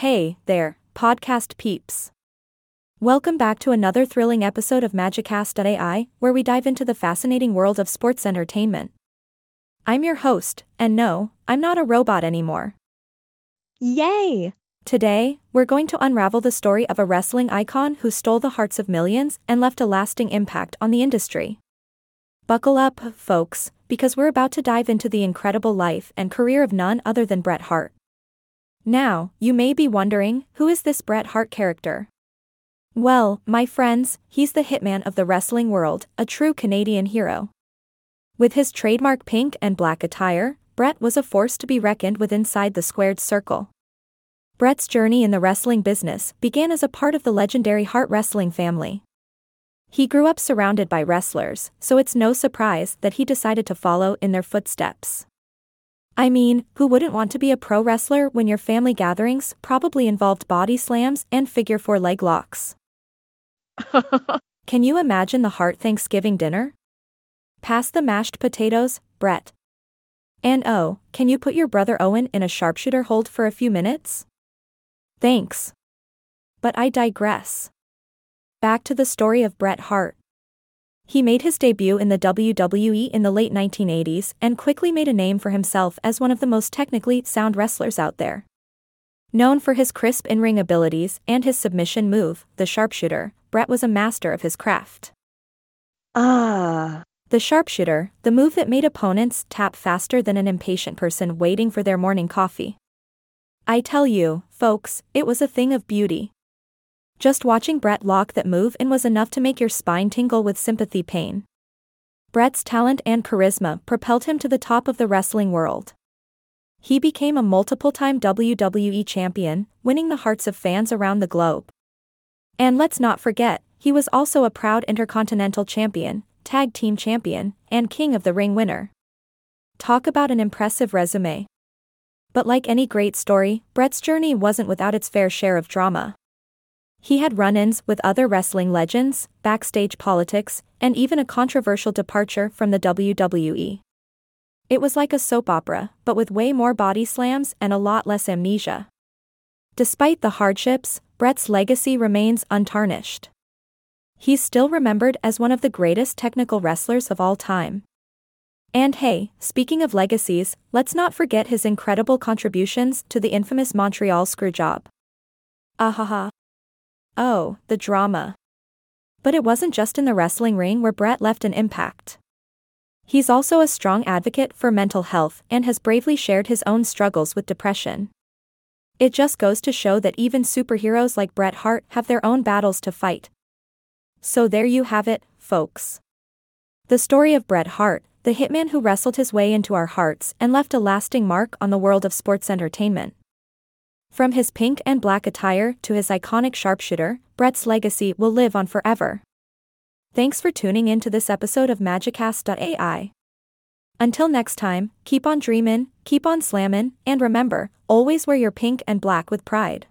Hey, there, podcast peeps. Welcome back to another thrilling episode of Magicast.ai, where we dive into the fascinating world of sports entertainment. I'm your host, and no, I'm not a robot anymore. Yay! Today, we're going to unravel the story of a wrestling icon who stole the hearts of millions and left a lasting impact on the industry. Buckle up, folks, because we're about to dive into the incredible life and career of none other than Bret Hart. Now, you may be wondering, who is this Bret Hart character? Well, my friends, he's the hitman of the wrestling world, a true Canadian hero. With his trademark pink and black attire, Bret was a force to be reckoned with inside the squared circle. Bret's journey in the wrestling business began as a part of the legendary Hart wrestling family. He grew up surrounded by wrestlers, so it's no surprise that he decided to follow in their footsteps. I mean, who wouldn't want to be a pro wrestler when your family gatherings probably involved body slams and figure four leg locks? Can you imagine the Hart Thanksgiving dinner? Pass the mashed potatoes, Bret. And oh, can you put your brother Owen in a sharpshooter hold for a few minutes? Thanks. But I digress. Back to the story of Bret Hart. He made his debut in the WWE in the late 1980s and quickly made a name for himself as one of the most technically sound wrestlers out there. Known for his crisp in ring abilities and his submission move, the sharpshooter, Bret was a master of his craft. Ah. The sharpshooter, the move that made opponents tap faster than an impatient person waiting for their morning coffee. I tell you, folks, it was a thing of beauty. Just watching Bret lock that move in was enough to make your spine tingle with sympathy pain. Bret's talent and charisma propelled him to the top of the wrestling world. He became a multiple time WWE champion, winning the hearts of fans around the globe. And let's not forget, he was also a proud Intercontinental Champion, Tag Team Champion, and King of the Ring winner. Talk about an impressive resume. But like any great story, Bret's journey wasn't without its fair share of drama. He had run ins with other wrestling legends, backstage politics, and even a controversial departure from the WWE. It was like a soap opera, but with way more body slams and a lot less amnesia. Despite the hardships, Bret's legacy remains untarnished. He's still remembered as one of the greatest technical wrestlers of all time. And hey, speaking of legacies, let's not forget his incredible contributions to the infamous Montreal Screwjob. Ahaha. Oh, the drama. But it wasn't just in the wrestling ring where Bret left an impact. He's also a strong advocate for mental health and has bravely shared his own struggles with depression. It just goes to show that even superheroes like Bret Hart have their own battles to fight. So there you have it, folks. The story of Bret Hart, the hitman who wrestled his way into our hearts and left a lasting mark on the world of sports entertainment. From his pink and black attire to his iconic sharpshooter, Bret's legacy will live on forever. Thanks for tuning in to this episode of Magicast.ai. Until next time, keep on dreamin', keep on slammin', and remember, always wear your pink and black with pride.